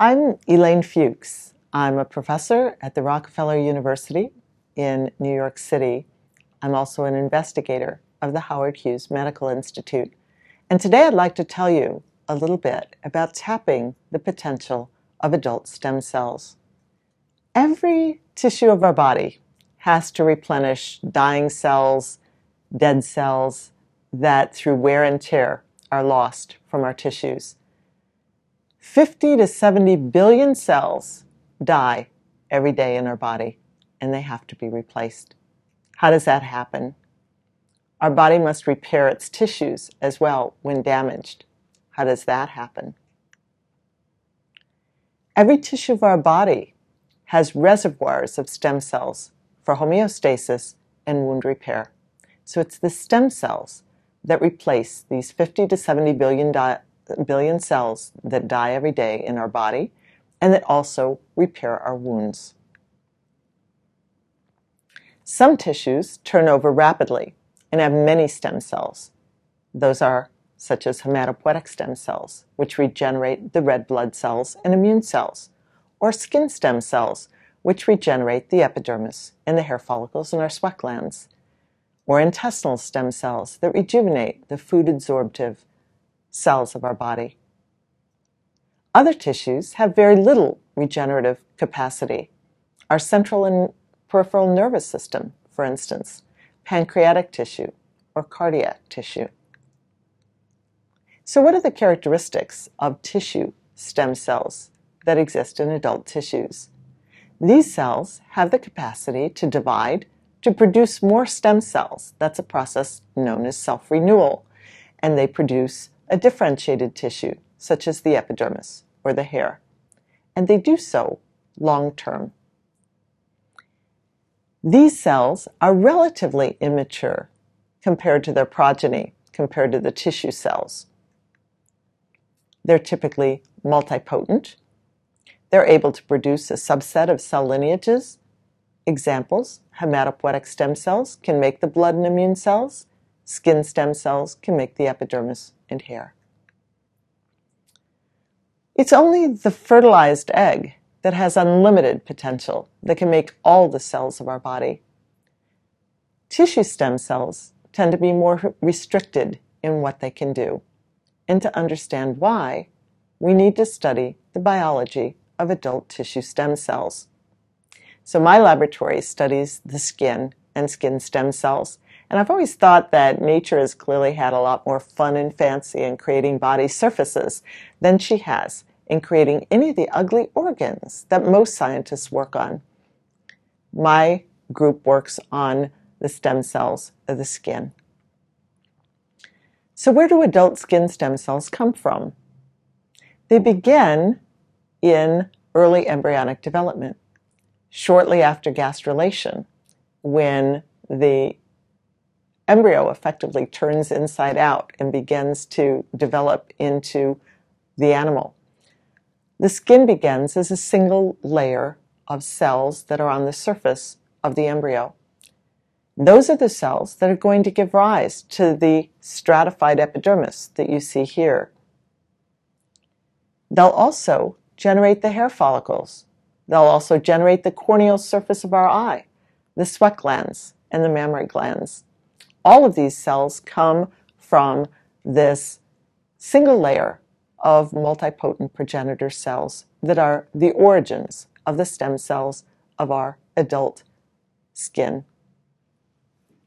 I'm Elaine Fuchs. I'm a professor at the Rockefeller University in New York City. I'm also an investigator of the Howard Hughes Medical Institute. And today I'd like to tell you a little bit about tapping the potential of adult stem cells. Every tissue of our body has to replenish dying cells, dead cells that through wear and tear are lost from our tissues. 50 to 70 billion cells die every day in our body, and they have to be replaced. How does that happen? Our body must repair its tissues as well when damaged. How does that happen? Every tissue of our body has reservoirs of stem cells for homeostasis and wound repair. So it's the stem cells that replace these 50 to 70 billion, di- billion cells that die every day in our body and that also repair our wounds. Some tissues turn over rapidly and have many stem cells. Those are such as hematopoietic stem cells, which regenerate the red blood cells and immune cells, or skin stem cells, which regenerate the epidermis and the hair follicles and our sweat glands, or intestinal stem cells that rejuvenate the food absorptive cells of our body. Other tissues have very little regenerative capacity. Our central and peripheral nervous system, for instance, pancreatic tissue, or cardiac tissue. So, what are the characteristics of tissue stem cells that exist in adult tissues? These cells have the capacity to divide to produce more stem cells. That's a process known as self renewal. And they produce a differentiated tissue, such as the epidermis or the hair. And they do so long term. These cells are relatively immature compared to their progeny, compared to the tissue cells. They're typically multipotent. They're able to produce a subset of cell lineages. Examples hematopoietic stem cells can make the blood and immune cells, skin stem cells can make the epidermis and hair. It's only the fertilized egg that has unlimited potential that can make all the cells of our body. Tissue stem cells tend to be more restricted in what they can do. And to understand why, we need to study the biology of adult tissue stem cells. So my laboratory studies the skin and skin stem cells. And I've always thought that nature has clearly had a lot more fun and fancy in creating body surfaces than she has in creating any of the ugly organs that most scientists work on. My group works on the stem cells of the skin. So, where do adult skin stem cells come from? They begin in early embryonic development, shortly after gastrulation, when the embryo effectively turns inside out and begins to develop into the animal. The skin begins as a single layer of cells that are on the surface of the embryo. Those are the cells that are going to give rise to the stratified epidermis that you see here. They'll also generate the hair follicles. They'll also generate the corneal surface of our eye, the sweat glands, and the mammary glands. All of these cells come from this single layer of multipotent progenitor cells that are the origins of the stem cells of our adult skin.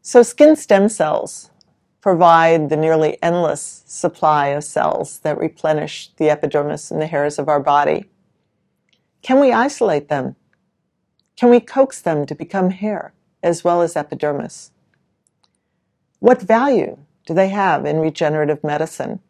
So, skin stem cells provide the nearly endless supply of cells that replenish the epidermis and the hairs of our body. Can we isolate them? Can we coax them to become hair as well as epidermis? What value do they have in regenerative medicine?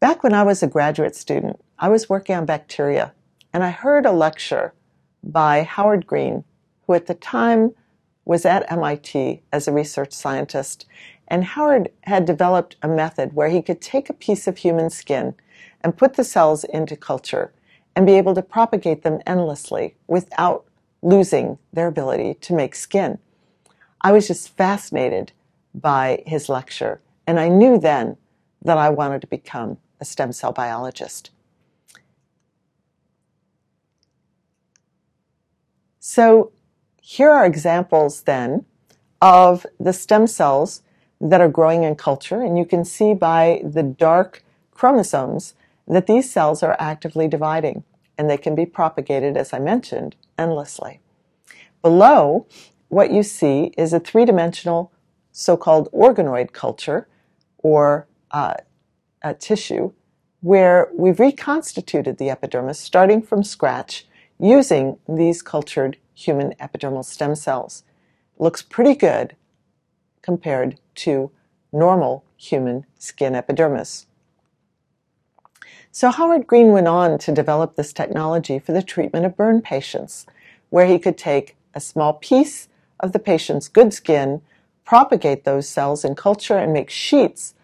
Back when I was a graduate student, I was working on bacteria, and I heard a lecture by Howard Green, who at the time was at MIT as a research scientist. And Howard had developed a method where he could take a piece of human skin and put the cells into culture and be able to propagate them endlessly without losing their ability to make skin. I was just fascinated by his lecture. And I knew then that I wanted to become a stem cell biologist. So here are examples then of the stem cells that are growing in culture. And you can see by the dark chromosomes that these cells are actively dividing and they can be propagated, as I mentioned, endlessly. Below what you see is a three dimensional so called organoid culture or uh, a tissue where we've reconstituted the epidermis starting from scratch using these cultured human epidermal stem cells. Looks pretty good compared to normal human skin epidermis. So Howard Green went on to develop this technology for the treatment of burn patients, where he could take a small piece of the patient's good skin, propagate those cells in culture, and make sheets,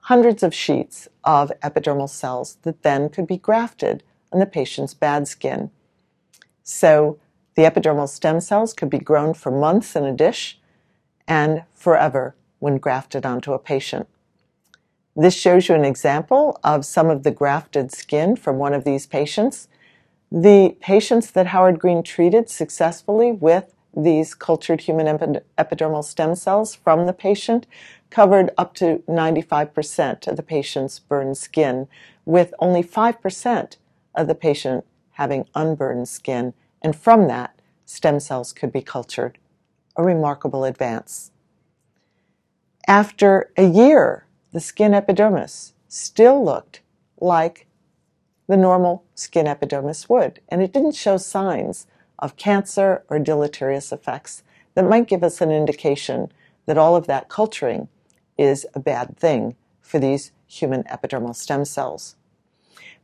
hundreds of sheets of epidermal cells that then could be grafted on the patient's bad skin. So the epidermal stem cells could be grown for months in a dish and forever when grafted onto a patient. This shows you an example of some of the grafted skin from one of these patients. The patients that Howard Green treated successfully with these cultured human epidermal stem cells from the patient covered up to 95% of the patient's burned skin, with only 5% of the patient having unburned skin, and from that, stem cells could be cultured. A remarkable advance. After a year the skin epidermis still looked like the normal skin epidermis would, and it didn't show signs of cancer or deleterious effects that might give us an indication that all of that culturing is a bad thing for these human epidermal stem cells.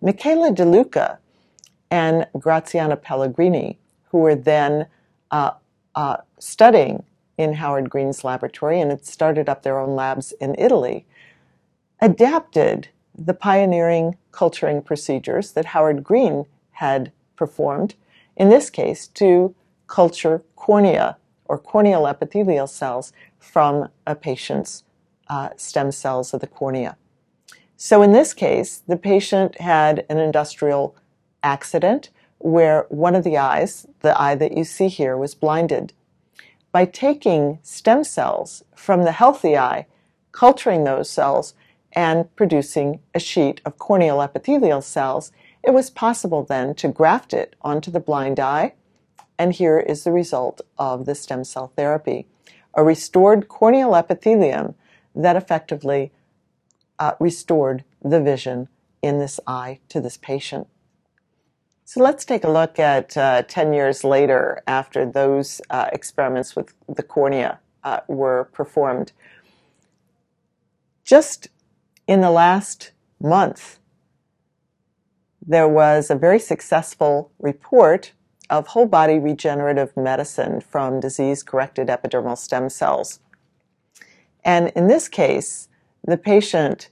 Michele DeLuca and Graziella Pellegrini, who were then uh, uh, studying in Howard Green's laboratory and had started up their own labs in Italy, adapted the pioneering culturing procedures that Howard Green had performed, in this case, to culture cornea or corneal epithelial cells from a patient's uh, stem cells of the cornea. So in this case, the patient had an industrial accident where one of the eyes, the eye that you see here, was blinded. By taking stem cells from the healthy eye, culturing those cells, and producing a sheet of corneal epithelial cells, it was possible then to graft it onto the blind eye. And here is the result of the stem cell therapy a restored corneal epithelium that effectively uh, restored the vision in this eye to this patient. So let's take a look at uh, 10 years later after those uh, experiments with the cornea uh, were performed. Just in the last month, there was a very successful report of whole body regenerative medicine from disease corrected epidermal stem cells. And in this case, the patient,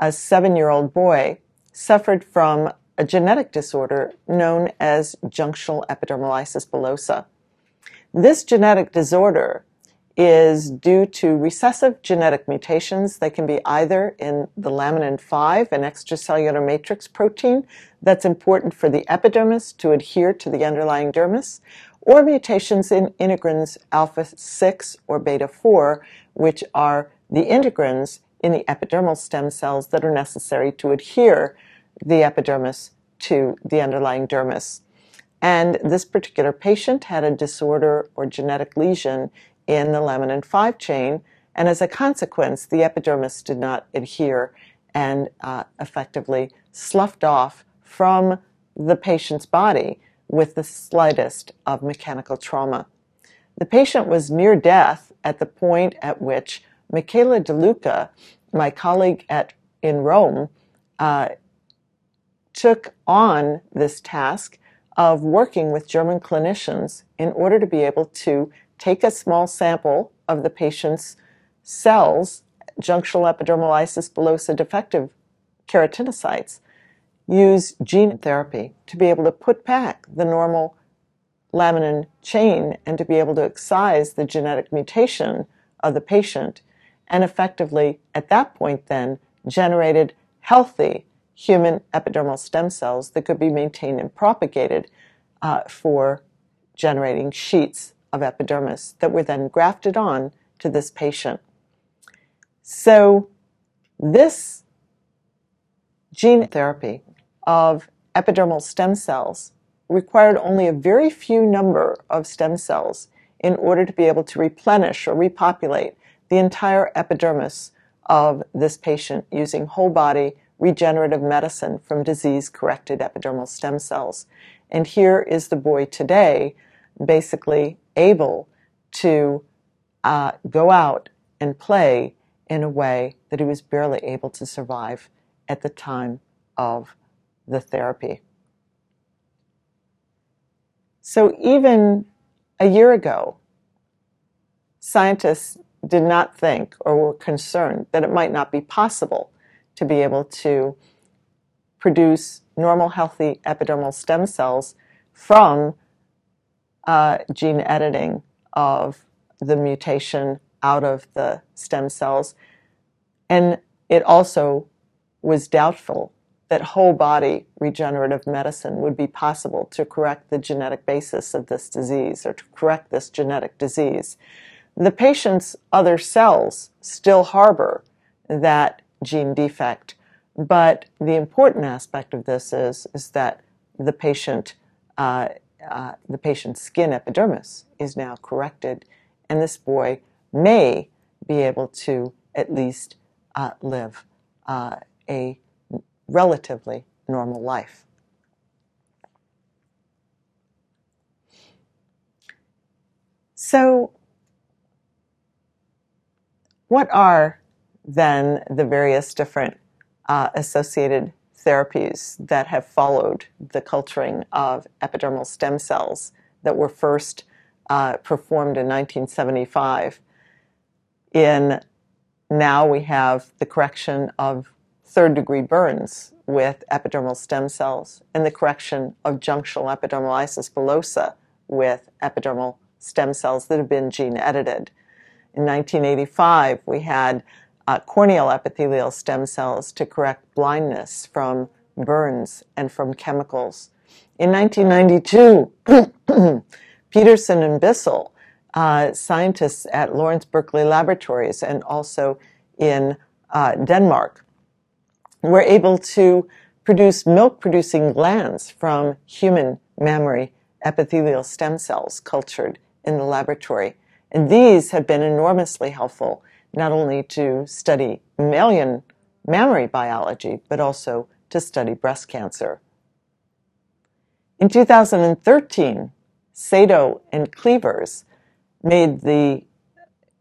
a seven year old boy, suffered from a genetic disorder known as junctional epidermolysis bullosa. This genetic disorder is due to recessive genetic mutations. They can be either in the laminin 5, an extracellular matrix protein that's important for the epidermis to adhere to the underlying dermis, or mutations in integrins alpha 6 or beta 4, which are the integrins in the epidermal stem cells that are necessary to adhere the epidermis to the underlying dermis. And this particular patient had a disorder or genetic lesion in the laminin 5 chain, and as a consequence, the epidermis did not adhere and uh, effectively sloughed off from the patient's body with the slightest of mechanical trauma. The patient was near death at the point at which Michele DeLuca, my colleague at, in Rome, uh, took on this task of working with German clinicians in order to be able to take a small sample of the patient's cells, junctional epidermolysis bullosa defective keratinocytes, use gene therapy to be able to put back the normal laminin chain and to be able to excise the genetic mutation of the patient and effectively at that point then generated healthy human epidermal stem cells that could be maintained and propagated uh, for generating sheets of epidermis that were then grafted on to this patient. So, this gene therapy of epidermal stem cells required only a very few number of stem cells in order to be able to replenish or repopulate the entire epidermis of this patient using whole body regenerative medicine from disease corrected epidermal stem cells. And here is the boy today, basically able to uh, go out and play in a way that he was barely able to survive at the time of the therapy. So even a year ago, scientists did not think or were concerned that it might not be possible to be able to produce normal, healthy epidermal stem cells from uh, gene editing of the mutation out of the stem cells. And it also was doubtful that whole body regenerative medicine would be possible to correct the genetic basis of this disease or to correct this genetic disease. The patient's other cells still harbor that gene defect. But the important aspect of this is, is that the patient, uh, uh, the patient's skin epidermis is now corrected, and this boy may be able to at least uh, live uh, a relatively normal life. So, what are then the various different uh, associated therapies that have followed the culturing of epidermal stem cells that were first uh, performed in 1975. In now we have the correction of third degree burns with epidermal stem cells and the correction of junctional epidermolysis bullosa with epidermal stem cells that have been gene edited. In 1985, we had uh, corneal epithelial stem cells to correct blindness from burns and from chemicals. In 1992, Petersen and Bissell, uh, scientists at Lawrence Berkeley Laboratories and also in uh, Denmark, were able to produce milk producing glands from human mammary epithelial stem cells cultured in the laboratory. And these have been enormously helpful not only to study mammalian mammary biology, but also to study breast cancer. In 2013, Sato and Clevers made the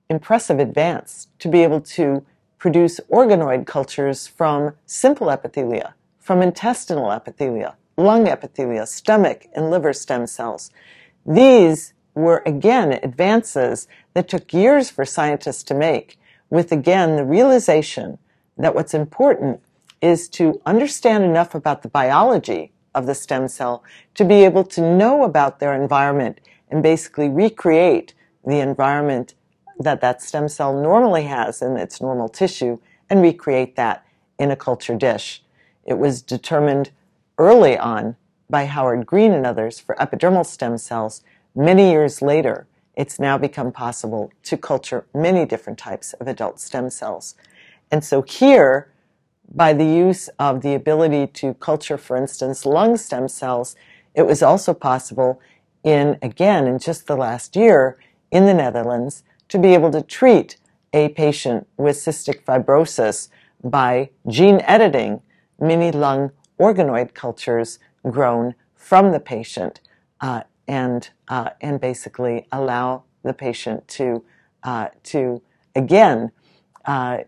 impressive advance to be able to produce organoid cultures from simple epithelia, from intestinal epithelia, lung epithelia, stomach and liver stem cells. These were again advances that took years for scientists to make, with again the realization that what's important is to understand enough about the biology of the stem cell to be able to know about their environment and basically recreate the environment that that stem cell normally has in its normal tissue and recreate that in a culture dish. It was determined early on by Howard Green and others for epidermal stem cells Many years later, it's now become possible to culture many different types of adult stem cells. And so here, by the use of the ability to culture, for instance, lung stem cells, it was also possible in, again, in just the last year in the Netherlands to be able to treat a patient with cystic fibrosis by gene editing mini lung organoid cultures grown from the patient uh, and uh, and basically allow the patient to uh, to again uh,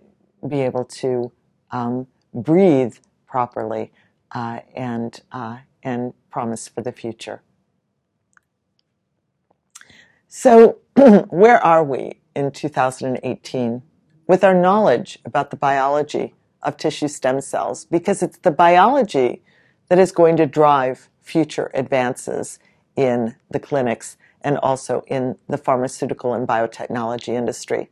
be able to um, breathe properly uh, and uh, and promise for the future. So, where are we in 2018 with our knowledge about the biology of tissue stem cells? Because it's the biology that is going to drive future advances in the clinics and also in the pharmaceutical and biotechnology industry.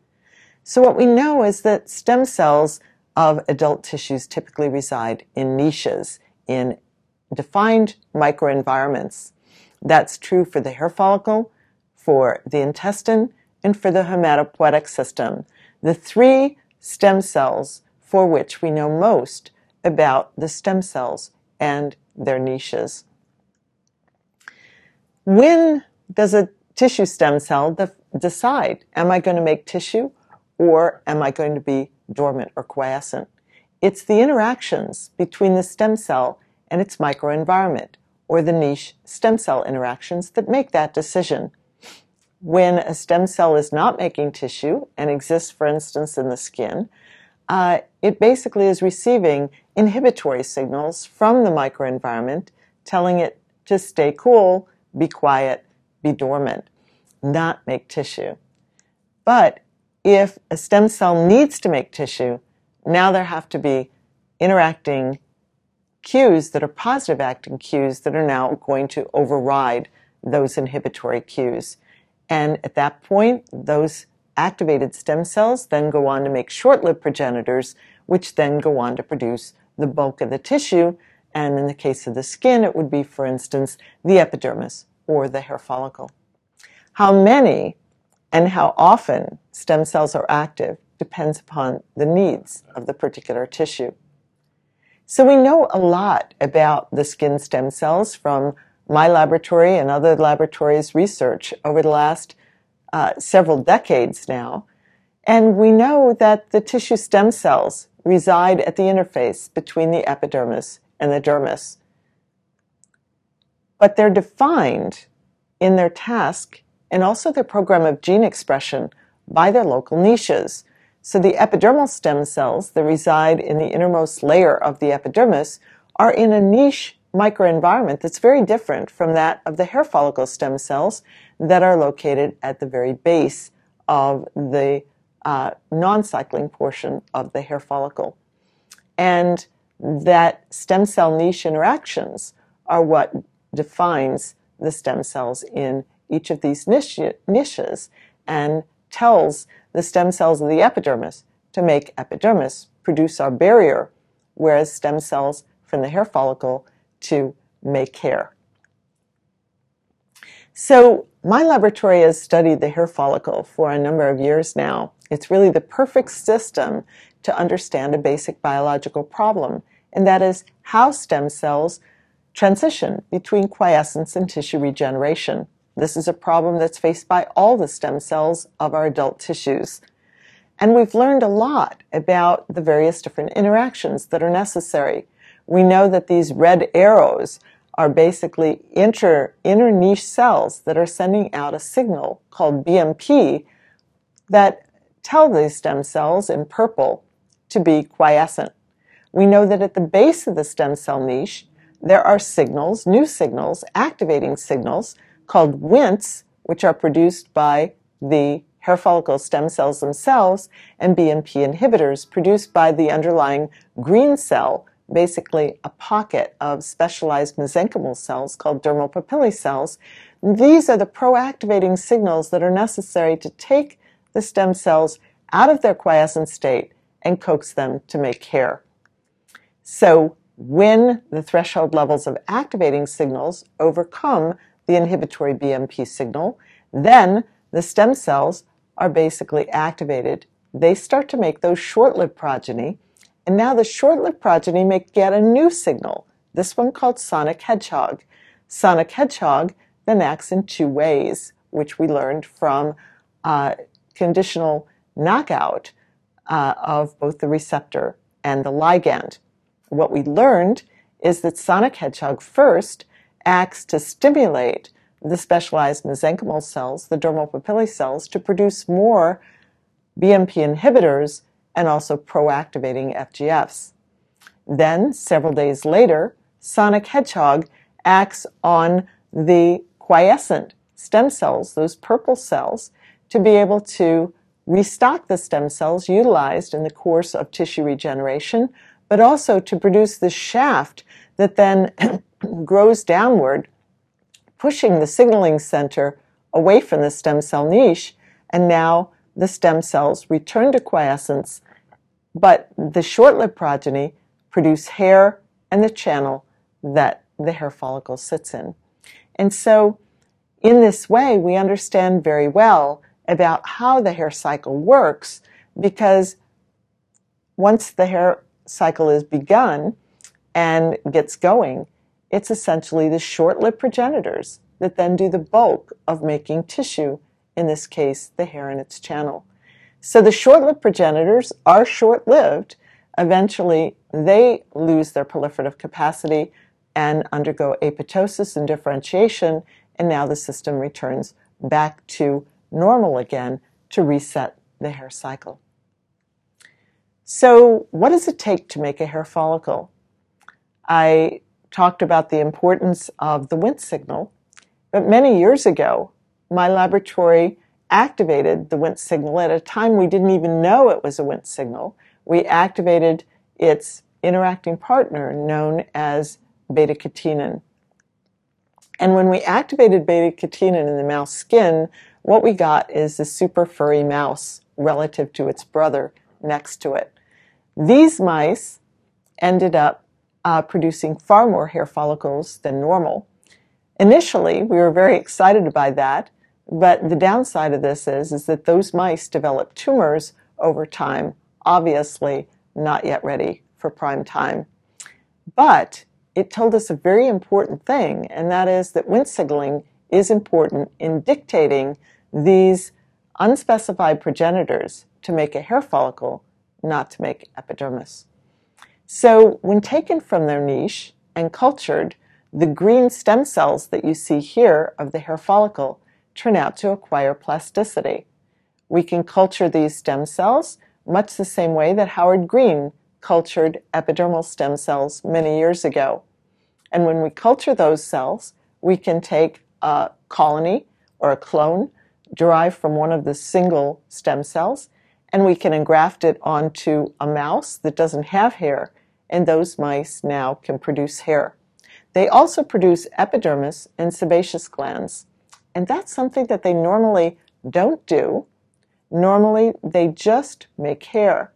So, what we know is that stem cells of adult tissues typically reside in niches, in defined microenvironments. That's true for the hair follicle, for the intestine, and for the hematopoietic system, the three stem cells for which we know most about the stem cells and their niches. When does a tissue stem cell de- decide, am I going to make tissue or am I going to be dormant or quiescent? It's the interactions between the stem cell and its microenvironment, or the niche stem cell interactions, that make that decision. When a stem cell is not making tissue and exists, for instance, in the skin, uh, it basically is receiving inhibitory signals from the microenvironment telling it to stay cool, be quiet, be dormant, not make tissue. But if a stem cell needs to make tissue, now there have to be interacting cues that are positive acting cues that are now going to override those inhibitory cues. And at that point, those activated stem cells then go on to make short lived progenitors, which then go on to produce the bulk of the tissue. And in the case of the skin, it would be, for instance, the epidermis or the hair follicle. How many and how often stem cells are active depends upon the needs of the particular tissue. So we know a lot about the skin stem cells from my laboratory and other laboratories' research over the last uh, several decades now. And we know that the tissue stem cells reside at the interface between the epidermis and the dermis. But they're defined in their task and also their program of gene expression by their local niches. So the epidermal stem cells that reside in the innermost layer of the epidermis are in a niche microenvironment that's very different from that of the hair follicle stem cells that are located at the very base of the uh, non-cycling portion of the hair follicle. And that stem cell niche interactions are what defines the stem cells in each of these niche, niches and tells the stem cells of the epidermis to make epidermis produce our barrier, whereas stem cells from the hair follicle to make hair. So my laboratory has studied the hair follicle for a number of years now. It's really the perfect system to understand a basic biological problem, and that is how stem cells transition between quiescence and tissue regeneration. This is a problem that's faced by all the stem cells of our adult tissues. And we've learned a lot about the various different interactions that are necessary. We know that these red arrows are basically inter, inner niche cells that are sending out a signal called BMP that tell these stem cells in purple to be quiescent. We know that at the base of the stem cell niche, there are signals, new signals, activating signals called WNTs, which are produced by the hair follicle stem cells themselves, and BMP inhibitors produced by the underlying green cell, basically a pocket of specialized mesenchymal cells called dermal papillae cells. These are the pro-activating signals that are necessary to take the stem cells out of their quiescent state and coax them to make hair. So when the threshold levels of activating signals overcome the inhibitory BMP signal. Then the stem cells are basically activated. They start to make those short lived progeny, and now the short lived progeny make get a new signal, this one called sonic hedgehog. Sonic hedgehog then acts in two ways, which we learned from uh, conditional knockout uh, of both the receptor and the ligand. What we learned is that sonic hedgehog first acts to stimulate the specialized mesenchymal cells, the dermal papillae cells, to produce more BMP inhibitors and also proactivating FGFs. Then, several days later, Sonic Hedgehog acts on the quiescent stem cells, those purple cells, to be able to restock the stem cells utilized in the course of tissue regeneration, but also to produce the shaft that then grows downward, pushing the signaling center away from the stem cell niche, and now the stem cells return to quiescence, but the short-lived progeny produce hair and the channel that the hair follicle sits in. And so, in this way, we understand very well about how the hair cycle works because once the hair cycle is begun and gets going, it's essentially the short lived progenitors that then do the bulk of making tissue, in this case, the hair and its channel. So the short lived progenitors are short lived. Eventually, they lose their proliferative capacity and undergo apoptosis and differentiation, and now the system returns back to normal again to reset the hair cycle. So, what does it take to make a hair follicle? I talked about the importance of the Wnt signal, but many years ago, my laboratory activated the Wnt signal at a time we didn't even know it was a Wnt signal. We activated its interacting partner known as beta catenin. And when we activated beta catenin in the mouse skin, what we got is a super furry mouse relative to its brother next to it. These mice ended up uh, producing far more hair follicles than normal. Initially, we were very excited by that, but the downside of this is, is that those mice develop tumors over time, obviously not yet ready for prime time. But it told us a very important thing, and that is that Wnt signaling is important in dictating these unspecified progenitors to make a hair follicle not to make epidermis. So, when taken from their niche and cultured, the green stem cells that you see here of the hair follicle turn out to acquire plasticity. We can culture these stem cells much the same way that Howard Green cultured epidermal stem cells many years ago. And when we culture those cells, we can take a colony or a clone derived from one of the single stem cells and we can engraft it onto a mouse that doesn't have hair, and those mice now can produce hair. They also produce epidermis and sebaceous glands, and that's something that they normally don't do. Normally, they just make hair.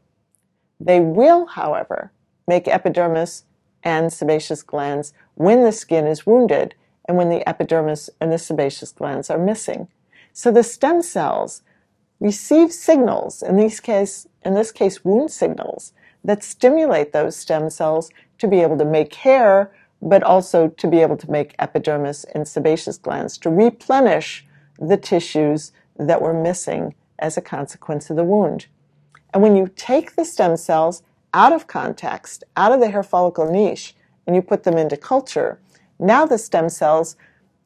They will, however, make epidermis and sebaceous glands when the skin is wounded and when the epidermis and the sebaceous glands are missing. So the stem cells receive signals, in, these case, in this case, wound signals, that stimulate those stem cells to be able to make hair, but also to be able to make epidermis and sebaceous glands to replenish the tissues that were missing as a consequence of the wound. And when you take the stem cells out of context, out of the hair follicle niche, and you put them into culture, now the stem cells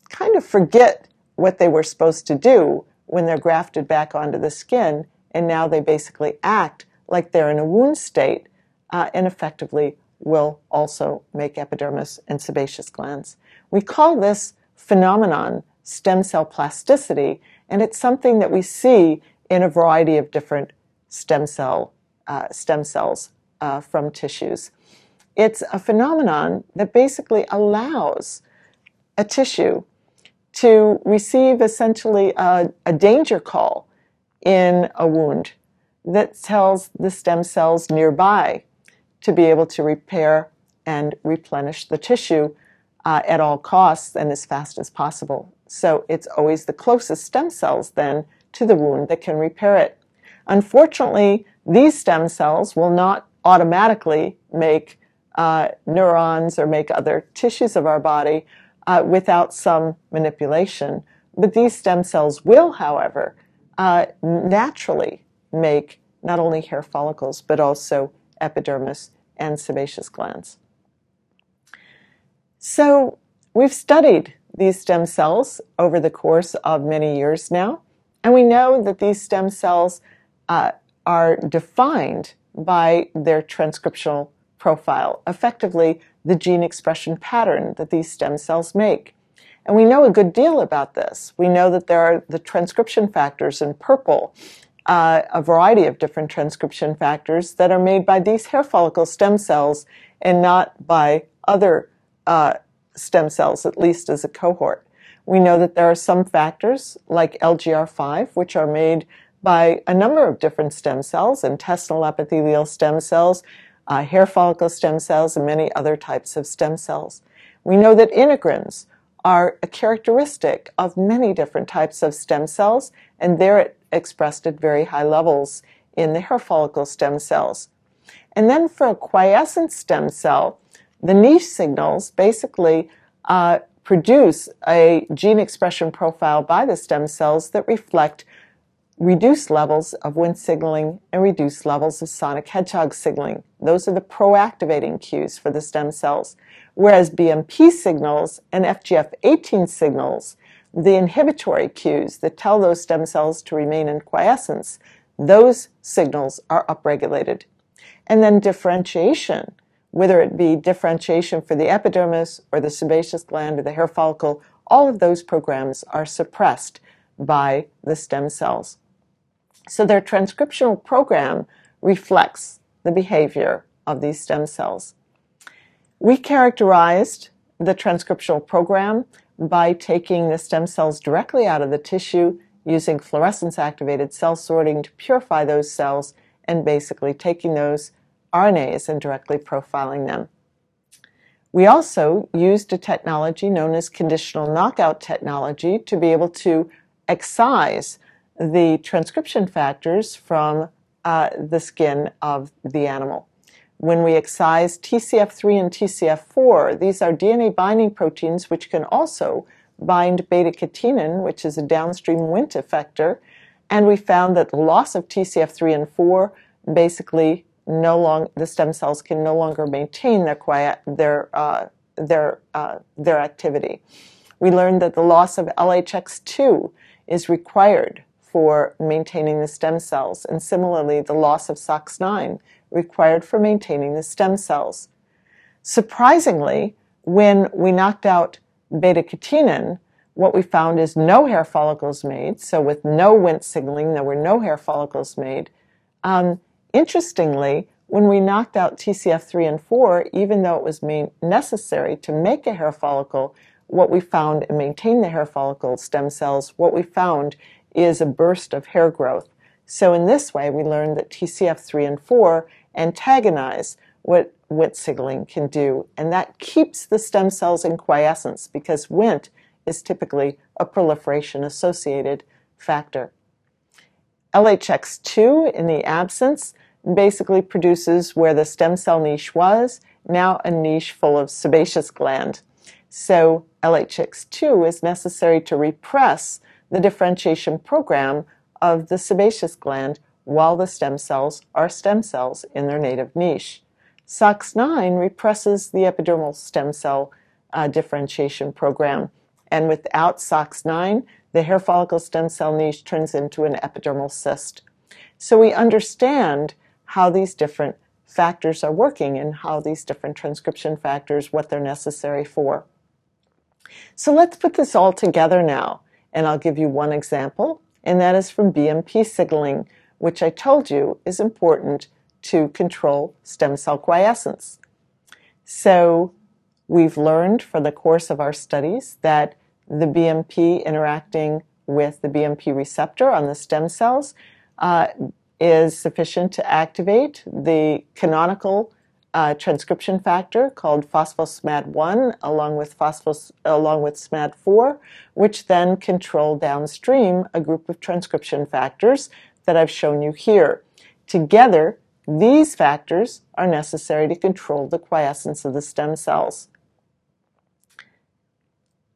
kind of forget what they were supposed to do when they're grafted back onto the skin, and now they basically act like they're in a wound state uh, and effectively will also make epidermis and sebaceous glands. We call this phenomenon stem cell plasticity, and it's something that we see in a variety of different stem cell uh, stem cells uh, from tissues. It's a phenomenon that basically allows a tissue to receive essentially a, a danger call in a wound that tells the stem cells nearby to be able to repair and replenish the tissue uh, at all costs and as fast as possible. So it's always the closest stem cells then to the wound that can repair it. Unfortunately, these stem cells will not automatically make uh, neurons or make other tissues of our body uh, without some manipulation. But these stem cells will, however, uh, naturally make not only hair follicles, but also epidermis and sebaceous glands. So we've studied these stem cells over the course of many years now, and we know that these stem cells uh, are defined by their transcriptional profile, effectively the gene expression pattern that these stem cells make. And we know a good deal about this. We know that there are the transcription factors in purple, uh, a variety of different transcription factors that are made by these hair follicle stem cells and not by other uh, stem cells, at least as a cohort. We know that there are some factors like LGR5, which are made by a number of different stem cells, intestinal epithelial stem cells, uh, hair follicle stem cells, and many other types of stem cells. We know that integrins are a characteristic of many different types of stem cells, and they're expressed at very high levels in the hair follicle stem cells. And then for a quiescent stem cell, the niche signals basically uh, produce a gene expression profile by the stem cells that reflect reduced levels of Wnt signaling and reduced levels of sonic hedgehog signaling. Those are the pro-activating cues for the stem cells. Whereas BMP signals and FGF18 signals, the inhibitory cues that tell those stem cells to remain in quiescence, those signals are upregulated. And then differentiation, whether it be differentiation for the epidermis or the sebaceous gland or the hair follicle, all of those programs are suppressed by the stem cells. So their transcriptional program reflects the behavior of these stem cells. We characterized the transcriptional program by taking the stem cells directly out of the tissue using fluorescence activated cell sorting to purify those cells and basically taking those RNAs and directly profiling them. We also used a technology known as conditional knockout technology to be able to excise the transcription factors from uh, the skin of the animal. When we excise TCF3 and TCF4, these are DNA binding proteins which can also bind beta catenin, which is a downstream Wnt effector, and we found that the loss of TCF3 and 4 basically no long the stem cells can no longer maintain their quiet their uh, their uh, their activity. We learned that the loss of LHX2 is required for maintaining the stem cells, and similarly, the loss of SOX9 required for maintaining the stem cells. Surprisingly, when we knocked out beta catenin, what we found is no hair follicles made. So, with no Wnt signaling, there were no hair follicles made. Um, interestingly, when we knocked out TCF3 and 4, even though it was necessary to make a hair follicle, what we found and maintain the hair follicle stem cells, what we found is a burst of hair growth. So in this way, we learned that TCF3 and 4 antagonize what Wnt signaling can do, and that keeps the stem cells in quiescence because Wnt is typically a proliferation associated factor. LHX2 in the absence basically produces where the stem cell niche was, now a niche full of sebaceous gland. So LHX2 is necessary to repress the differentiation program of the sebaceous gland while the stem cells are stem cells in their native niche. SOX9 represses the epidermal stem cell uh, differentiation program, and without SOX9, the hair follicle stem cell niche turns into an epidermal cyst. So we understand how these different factors are working and how these different transcription factors, what they're necessary for. So let's put this all together now. And I'll give you one example, and that is from BMP signaling, which I told you is important to control stem cell quiescence. So we've learned for the course of our studies that the BMP interacting with the BMP receptor on the stem cells uh, is sufficient to activate the canonical uh, transcription factor called phosphosmad1 along with phosphos along with SMAD4, which then control downstream a group of transcription factors that I've shown you here. Together, these factors are necessary to control the quiescence of the stem cells.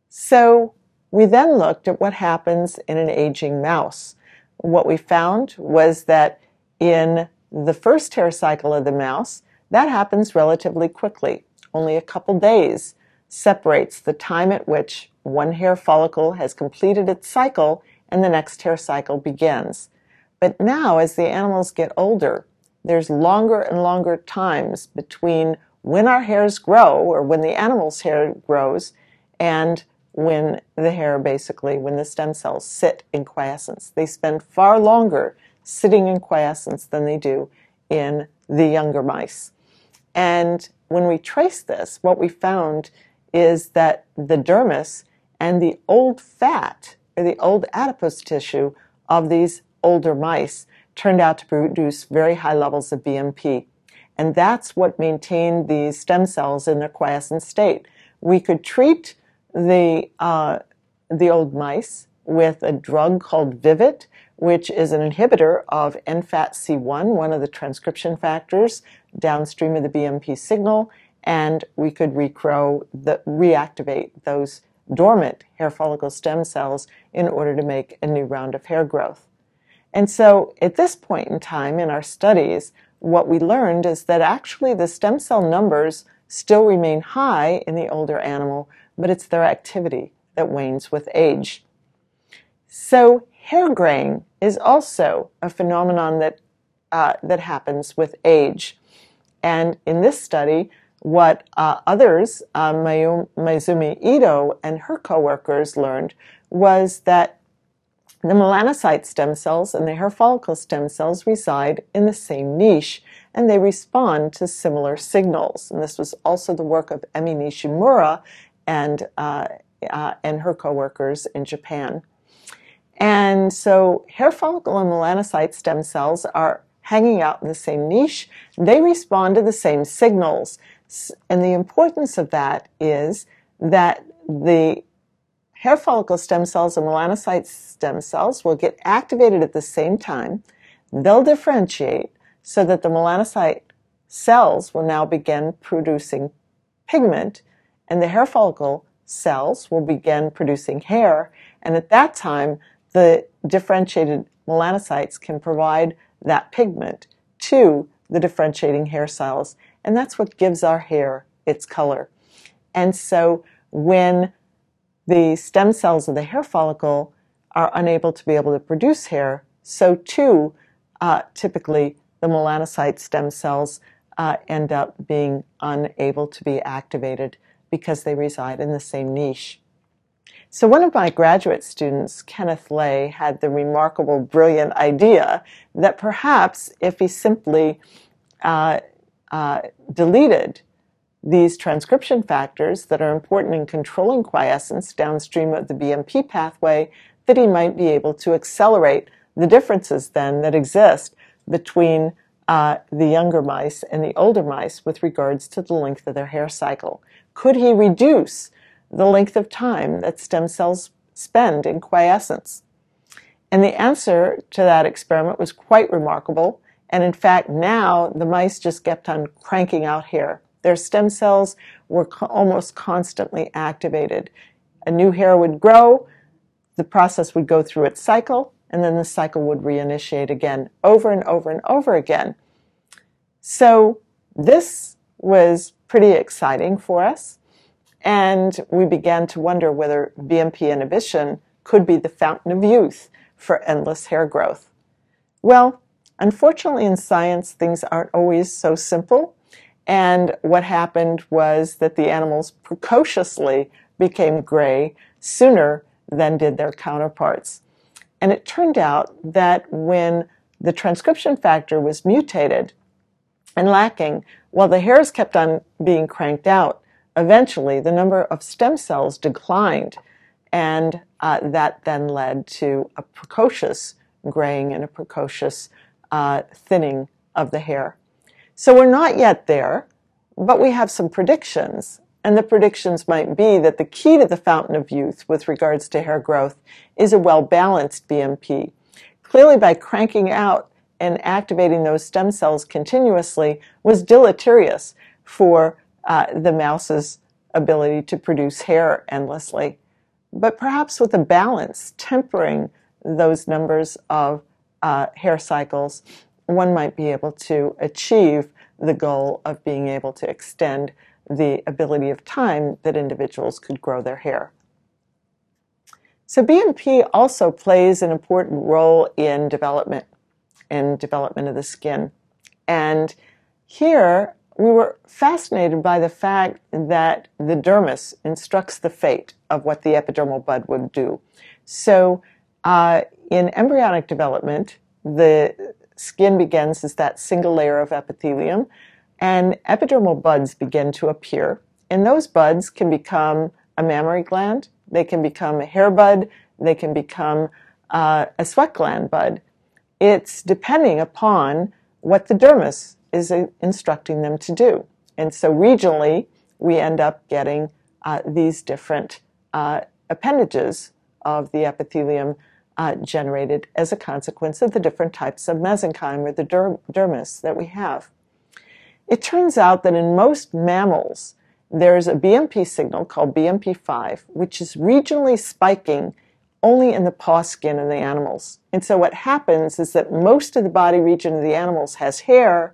So we then looked at what happens in an aging mouse. What we found was that in the first hair cycle of the mouse, that happens relatively quickly. Only a couple days separates the time at which one hair follicle has completed its cycle and the next hair cycle begins. But now, as the animals get older, there's longer and longer times between when our hairs grow, or when the animal's hair grows, and when the hair basically, when the stem cells sit in quiescence. They spend far longer sitting in quiescence than they do in the younger mice. And when we trace this, what we found is that the dermis and the old fat, or the old adipose tissue of these older mice, turned out to produce very high levels of BMP. And that's what maintained these stem cells in their quiescent state. We could treat the, uh, the old mice with a drug called Vivit, which is an inhibitor of NFAT-C1, one of the transcription factors downstream of the BMP signal, and we could recrow the, reactivate those dormant hair follicle stem cells in order to make a new round of hair growth. And so at this point in time in our studies, what we learned is that actually the stem cell numbers still remain high in the older animal, but it's their activity that wanes with age. So hair graying is also a phenomenon that uh, that happens with age. And in this study, what uh, others, uh, Mayumi Ito and her coworkers learned was that the melanocyte stem cells and the hair follicle stem cells reside in the same niche and they respond to similar signals. And this was also the work of Emi Nishimura and, uh, uh, and her coworkers in Japan. And so hair follicle and melanocyte stem cells are hanging out in the same niche. They respond to the same signals. And the importance of that is that the hair follicle stem cells and melanocyte stem cells will get activated at the same time. They'll differentiate so that the melanocyte cells will now begin producing pigment and the hair follicle cells will begin producing hair. And at that time, the differentiated melanocytes can provide that pigment to the differentiating hair cells and that's what gives our hair its color. And so when the stem cells of the hair follicle are unable to be able to produce hair, so too, uh, typically, the melanocyte stem cells uh, end up being unable to be activated because they reside in the same niche. So one of my graduate students, Kenneth Lay, had the remarkable, brilliant idea that perhaps if he simply uh, uh, deleted these transcription factors that are important in controlling quiescence downstream of the BMP pathway, that he might be able to accelerate the differences then that exist between uh, the younger mice and the older mice with regards to the length of their hair cycle. Could he reduce the length of time that stem cells spend in quiescence? And the answer to that experiment was quite remarkable. And in fact, now the mice just kept on cranking out hair. Their stem cells were co- almost constantly activated. A new hair would grow, the process would go through its cycle, and then the cycle would reinitiate again over and over and over again. So this was pretty exciting for us. And we began to wonder whether BMP inhibition could be the fountain of youth for endless hair growth. Well, Unfortunately, in science, things aren't always so simple. And what happened was that the animals precociously became gray sooner than did their counterparts. And it turned out that when the transcription factor was mutated and lacking, while the hairs kept on being cranked out, eventually the number of stem cells declined. And uh, that then led to a precocious graying and a precocious uh, thinning of the hair. So we're not yet there, but we have some predictions. And the predictions might be that the key to the fountain of youth with regards to hair growth is a well balanced BMP. Clearly, by cranking out and activating those stem cells continuously was deleterious for uh, the mouse's ability to produce hair endlessly. But perhaps with a balance, tempering those numbers of uh, hair cycles, one might be able to achieve the goal of being able to extend the ability of time that individuals could grow their hair. So BMP also plays an important role in development, in development of the skin. And here we were fascinated by the fact that the dermis instructs the fate of what the epidermal bud would do. So uh, in embryonic development, the skin begins as that single layer of epithelium, and epidermal buds begin to appear. And those buds can become a mammary gland, they can become a hair bud, they can become uh, a sweat gland bud. It's depending upon what the dermis is instructing them to do. And so regionally, we end up getting uh, these different uh, appendages of the epithelium uh, generated as a consequence of the different types of mesenchyme or the der- dermis that we have. It turns out that in most mammals, there's a BMP signal called BMP5, which is regionally spiking only in the paw skin of the animals. And so what happens is that most of the body region of the animals has hair,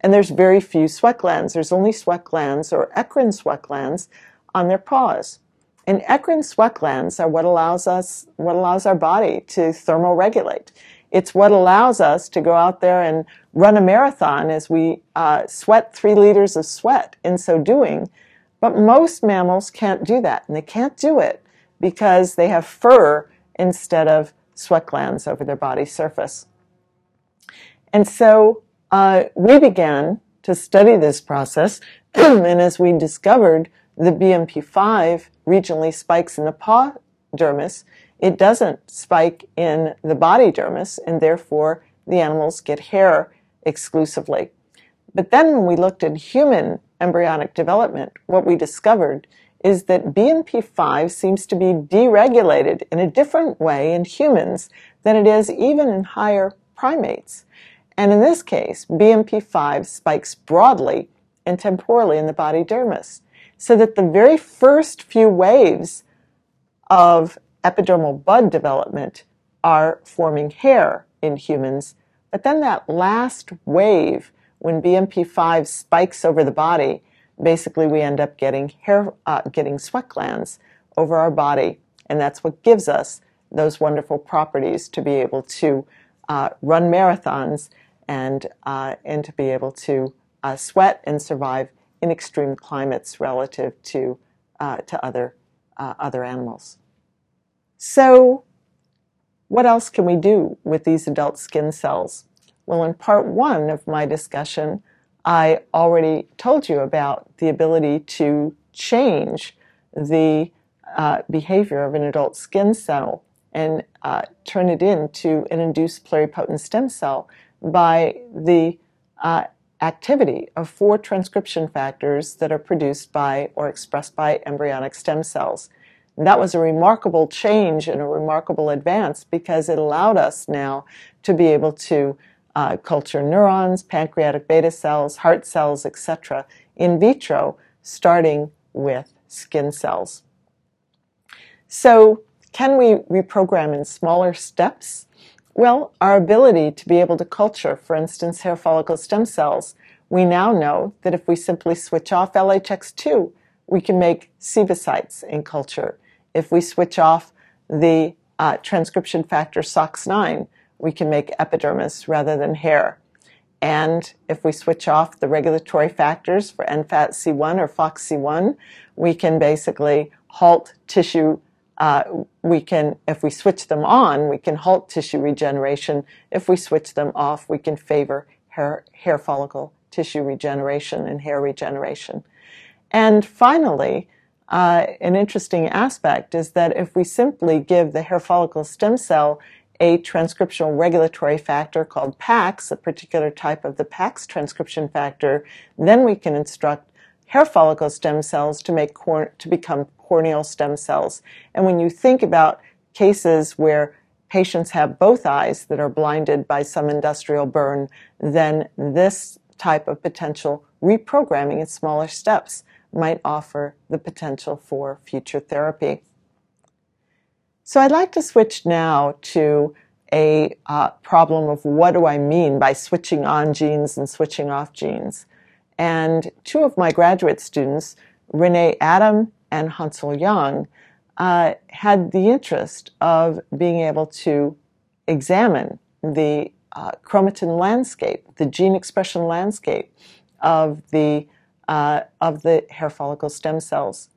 and there's very few sweat glands. There's only sweat glands or eccrine sweat glands on their paws. And eccrine sweat glands are what allows us, what allows our body to thermoregulate. It's what allows us to go out there and run a marathon as we uh, sweat three liters of sweat in so doing. But most mammals can't do that, and they can't do it because they have fur instead of sweat glands over their body surface. And so uh, we began to study this process, and as we discovered the BMP5 regionally spikes in the paw dermis, it doesn't spike in the body dermis, and therefore the animals get hair exclusively. But then when we looked at human embryonic development, what we discovered is that BMP5 seems to be deregulated in a different way in humans than it is even in higher primates. And in this case, BMP5 spikes broadly and temporally in the body dermis, so that the very first few waves of epidermal bud development are forming hair in humans, but then that last wave, when BMP5 spikes over the body, basically we end up getting hair, uh, getting sweat glands over our body, and that's what gives us those wonderful properties to be able to uh, run marathons and uh, and to be able to uh, sweat and survive in extreme climates relative to uh, to other uh, other animals. So, what else can we do with these adult skin cells? Well, in part one of my discussion, I already told you about the ability to change the uh, behavior of an adult skin cell and uh, turn it into an induced pluripotent stem cell by the uh, activity of four transcription factors that are produced by or expressed by embryonic stem cells. And that was a remarkable change and a remarkable advance because it allowed us now to be able to uh, culture neurons, pancreatic beta cells, heart cells, etc., in vitro, starting with skin cells. So, can we reprogram in smaller steps? Well, our ability to be able to culture, for instance, hair follicle stem cells, we now know that if we simply switch off LHX2, we can make sebocytes in culture. If we switch off the uh, transcription factor SOX9, we can make epidermis rather than hair. And if we switch off the regulatory factors for NFAT-C1 or FOXC1, we can basically halt tissue. Uh, we can, if we switch them on, we can halt tissue regeneration. If we switch them off, we can favor hair, hair follicle tissue regeneration and hair regeneration. And finally, uh, an interesting aspect is that if we simply give the hair follicle stem cell a transcriptional regulatory factor called PAX, a particular type of the PAX transcription factor, then we can instruct hair follicle stem cells to make cor- to become corneal stem cells. And when you think about cases where patients have both eyes that are blinded by some industrial burn, then this type of potential reprogramming in smaller steps might offer the potential for future therapy. So I'd like to switch now to a uh, problem of what do I mean by switching on genes and switching off genes. And two of my graduate students, Rene Adam and Hanseul Yang, uh, had the interest of being able to examine the uh, chromatin landscape, the gene expression landscape of the uh, of the hair follicle stem cells.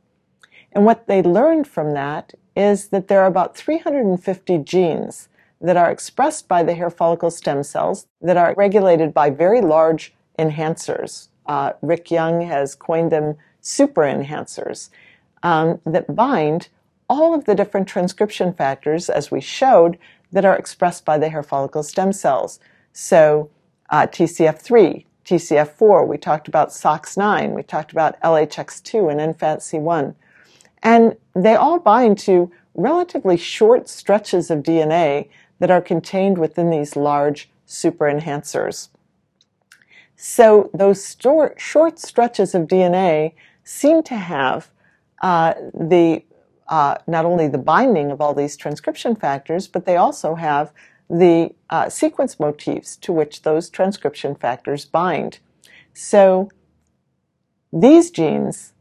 And what they learned from that is that there are about 350 genes that are expressed by the hair follicle stem cells that are regulated by very large enhancers. Uh, Rick Young has coined them super enhancers um, that bind all of the different transcription factors, as we showed, that are expressed by the hair follicle stem cells. So uh, TCF3, TCF4, we talked about SOX9, we talked about LHX2 and NFAT-C1. And they all bind to relatively short stretches of DNA that are contained within these large super enhancers. So those short stretches of DNA seem to have uh, the uh, not only the binding of all these transcription factors, but they also have the uh, sequence motifs to which those transcription factors bind. So these genes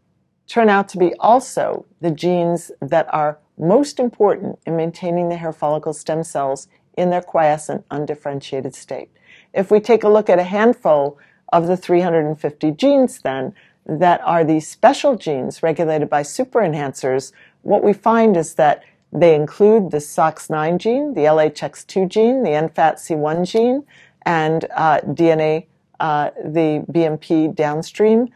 turn out to be also the genes that are most important in maintaining the hair follicle stem cells in their quiescent, undifferentiated state. If we take a look at a handful of the 350 genes, then, that are these special genes regulated by super enhancers, what we find is that they include the SOX9 gene, the LHX2 gene, the NFAT-C1 gene, and uh, DNA, uh, the BMP downstream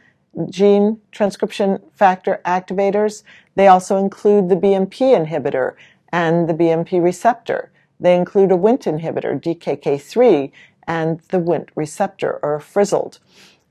gene transcription factor activators. They also include the BMP inhibitor and the BMP receptor. They include a Wnt inhibitor, DKK3, and the Wnt receptor, or frizzled.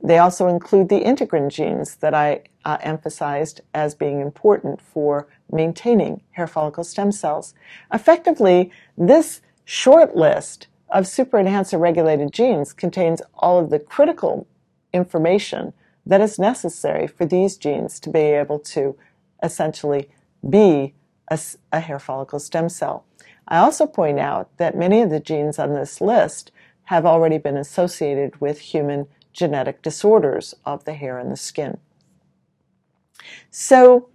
They also include the integrin genes that I uh, emphasized as being important for maintaining hair follicle stem cells. Effectively, this short list of super enhancer regulated genes contains all of the critical information that is necessary for these genes to be able to essentially be a, a hair follicle stem cell. I also point out that many of the genes on this list have already been associated with human genetic disorders of the hair and the skin. So,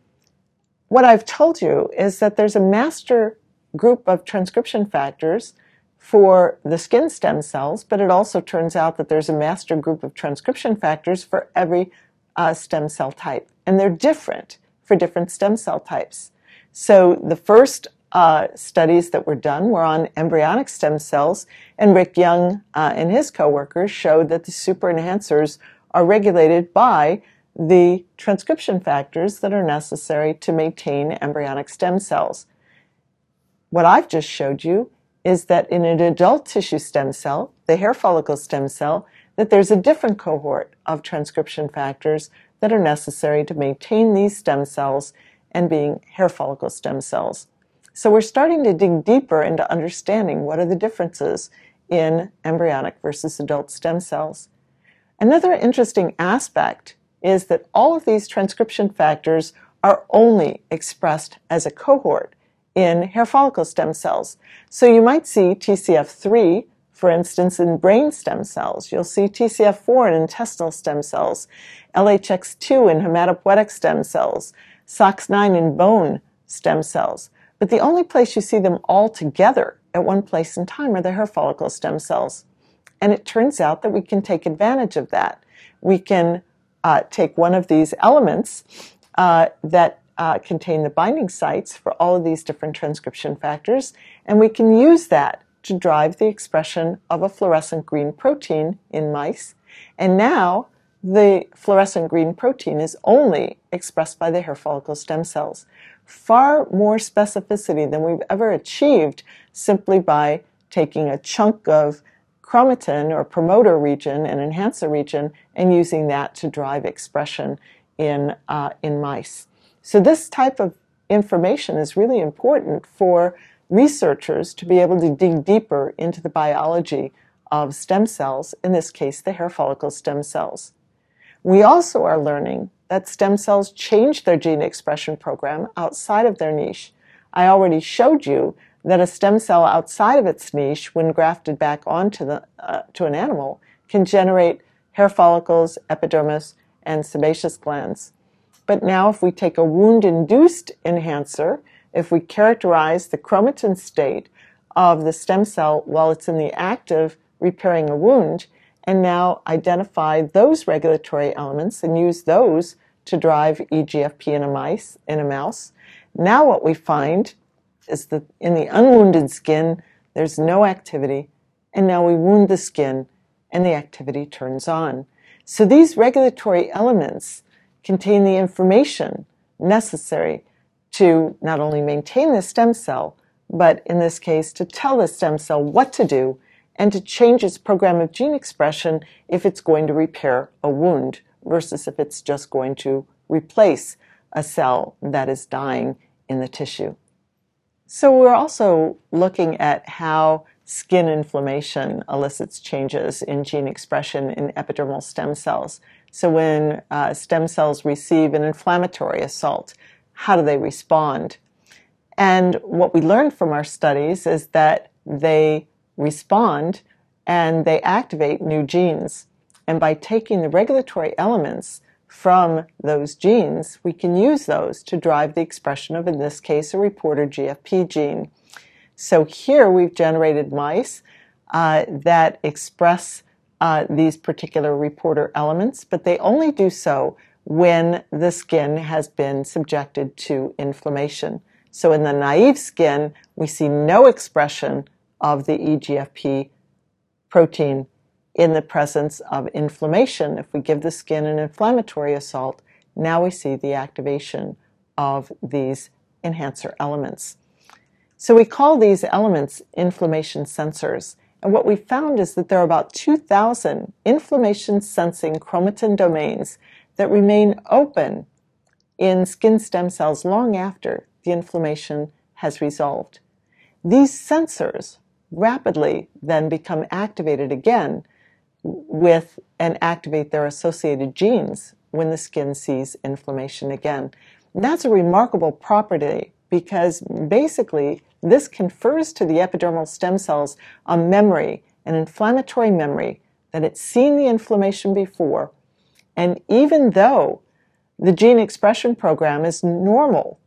what I've told you is that there's a master group of transcription factors for the skin stem cells, but it also turns out that there's a master group of transcription factors for every uh, stem cell type. And they're different for different stem cell types. So the first uh, studies that were done were on embryonic stem cells, and Rick Young uh, and his coworkers showed that the super enhancers are regulated by the transcription factors that are necessary to maintain embryonic stem cells. What I've just showed you is that in an adult tissue stem cell, the hair follicle stem cell, that there's a different cohort of transcription factors that are necessary to maintain these stem cells and being hair follicle stem cells. So we're starting to dig deeper into understanding what are the differences in embryonic versus adult stem cells. Another interesting aspect is that all of these transcription factors are only expressed as a cohort in hair follicle stem cells. So you might see TCF3, for instance, in brain stem cells. You'll see TCF4 in intestinal stem cells, LHX2 in hematopoietic stem cells, SOX9 in bone stem cells. But the only place you see them all together at one place in time are the hair follicle stem cells. And it turns out that we can take advantage of that. We can uh, take one of these elements uh, that uh, contain the binding sites for all of these different transcription factors, and we can use that to drive the expression of a fluorescent green protein in mice. And now the fluorescent green protein is only expressed by the hair follicle stem cells far more specificity than we've ever achieved simply by taking a chunk of chromatin or promoter region and enhancer region and using that to drive expression in, uh, in mice. So this type of information is really important for researchers to be able to dig deeper into the biology of stem cells, in this case, the hair follicle stem cells. We also are learning that stem cells change their gene expression program outside of their niche. I already showed you that a stem cell outside of its niche, when grafted back onto the, uh, to an animal, can generate hair follicles, epidermis, and sebaceous glands. But now, if we take a wound induced enhancer, if we characterize the chromatin state of the stem cell while it's in the act of repairing a wound, and now identify those regulatory elements and use those to drive EGFP in a mice in a mouse. Now what we find is that in the unwounded skin there's no activity and now we wound the skin and the activity turns on. So these regulatory elements contain the information necessary to not only maintain the stem cell, but in this case to tell the stem cell what to do and to change its program of gene expression if it's going to repair a wound versus if it's just going to replace a cell that is dying in the tissue. So we're also looking at how skin inflammation elicits changes in gene expression in epidermal stem cells. So when uh, stem cells receive an inflammatory assault, how do they respond? And what we learned from our studies is that they respond and they activate new genes. And by taking the regulatory elements from those genes, we can use those to drive the expression of, in this case, a reporter GFP gene. So here we've generated mice uh, that express uh, these particular reporter elements, but they only do so when the skin has been subjected to inflammation. So in the naive skin, we see no expression of the EGFP protein in the presence of inflammation. If we give the skin an inflammatory assault, now we see the activation of these enhancer elements. So we call these elements inflammation sensors. And what we found is that there are about 2,000 inflammation sensing chromatin domains that remain open in skin stem cells long after the inflammation has resolved. These sensors rapidly then become activated again with and activate their associated genes when the skin sees inflammation again. And that's a remarkable property because basically this confers to the epidermal stem cells a memory, an inflammatory memory, that it's seen the inflammation before. And even though the gene expression program is normal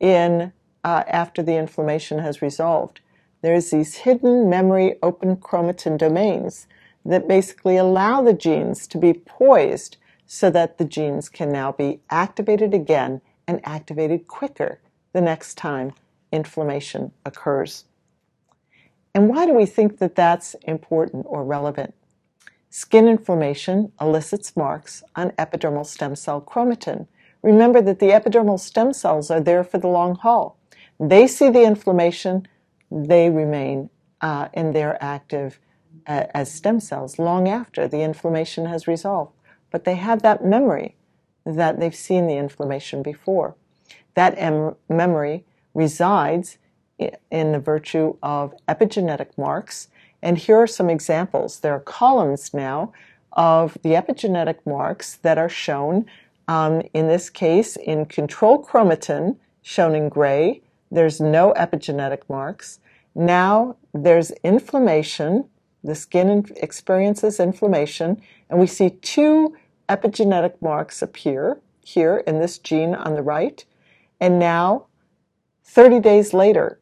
in uh, after the inflammation has resolved, there's these hidden memory open chromatin domains that basically allow the genes to be poised so that the genes can now be activated again and activated quicker the next time inflammation occurs. And why do we think that that's important or relevant? Skin inflammation elicits marks on epidermal stem cell chromatin. Remember that the epidermal stem cells are there for the long haul. They see the inflammation, they remain uh, and they're active uh, as stem cells long after the inflammation has resolved. But they have that memory that they've seen the inflammation before. That em- memory resides in the virtue of epigenetic marks. And here are some examples. There are columns now of the epigenetic marks that are shown, um, in this case, in control chromatin, shown in gray. There's no epigenetic marks. Now there's inflammation. The skin experiences inflammation, and we see two epigenetic marks appear here in this gene on the right. And now 30 days later,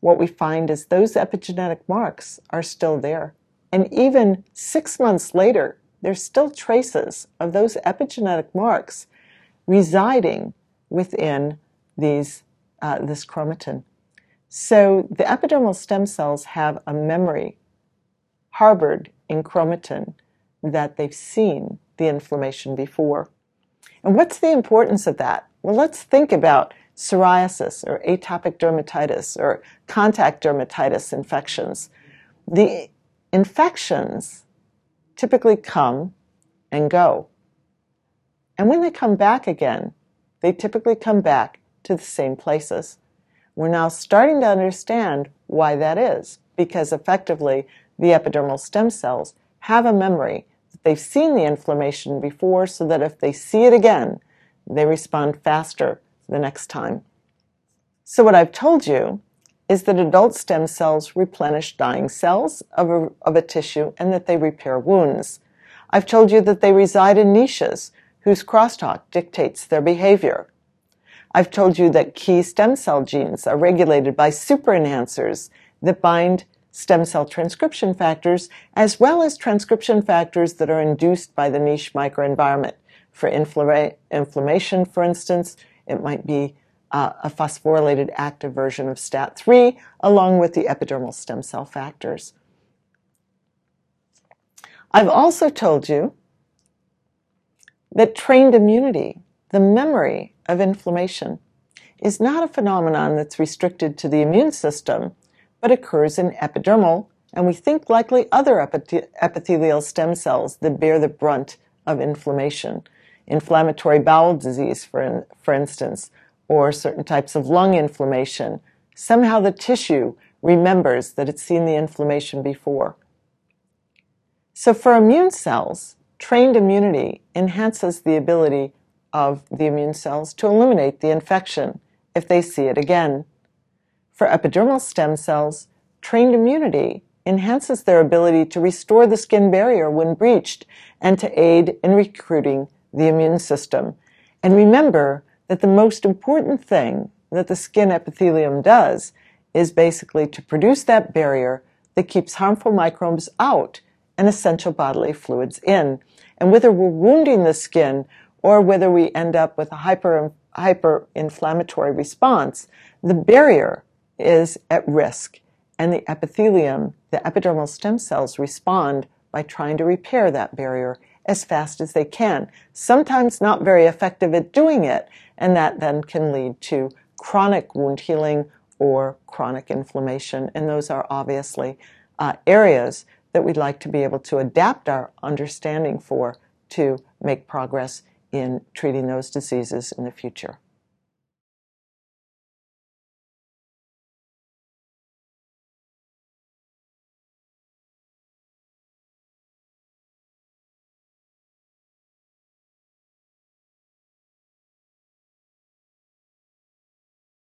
what we find is those epigenetic marks are still there. And even six months later, there's still traces of those epigenetic marks residing within these, uh, this chromatin. So the epidermal stem cells have a memory harbored in chromatin that they've seen the inflammation before. And what's the importance of that? Well, let's think about psoriasis or atopic dermatitis or contact dermatitis infections. The infections typically come and go. And when they come back again, they typically come back to the same places. We're now starting to understand why that is, because effectively the epidermal stem cells have a memory that they've seen the inflammation before so that if they see it again, they respond faster the next time. So what I've told you is that adult stem cells replenish dying cells of a, of a tissue and that they repair wounds. I've told you that they reside in niches whose crosstalk dictates their behavior. I've told you that key stem cell genes are regulated by super enhancers that bind stem cell transcription factors as well as transcription factors that are induced by the niche microenvironment. For inflammation, for instance, it might be uh, a phosphorylated active version of STAT3 along with the epidermal stem cell factors. I've also told you that trained immunity, the memory of inflammation, is not a phenomenon that's restricted to the immune system, but occurs in epidermal and we think likely other epithelial stem cells that bear the brunt of inflammation inflammatory bowel disease, for, in, for instance, or certain types of lung inflammation, somehow the tissue remembers that it's seen the inflammation before. So for immune cells, trained immunity enhances the ability of the immune cells to eliminate the infection if they see it again. For epidermal stem cells, trained immunity enhances their ability to restore the skin barrier when breached and to aid in recruiting the immune system. And remember that the most important thing that the skin epithelium does is basically to produce that barrier that keeps harmful microbes out and essential bodily fluids in. And whether we're wounding the skin or whether we end up with a hyper, hyper inflammatory response, the barrier is at risk. And the epithelium, the epidermal stem cells respond by trying to repair that barrier as fast as they can. Sometimes not very effective at doing it, and that then can lead to chronic wound healing or chronic inflammation. And those are obviously uh, areas that we'd like to be able to adapt our understanding for to make progress in treating those diseases in the future.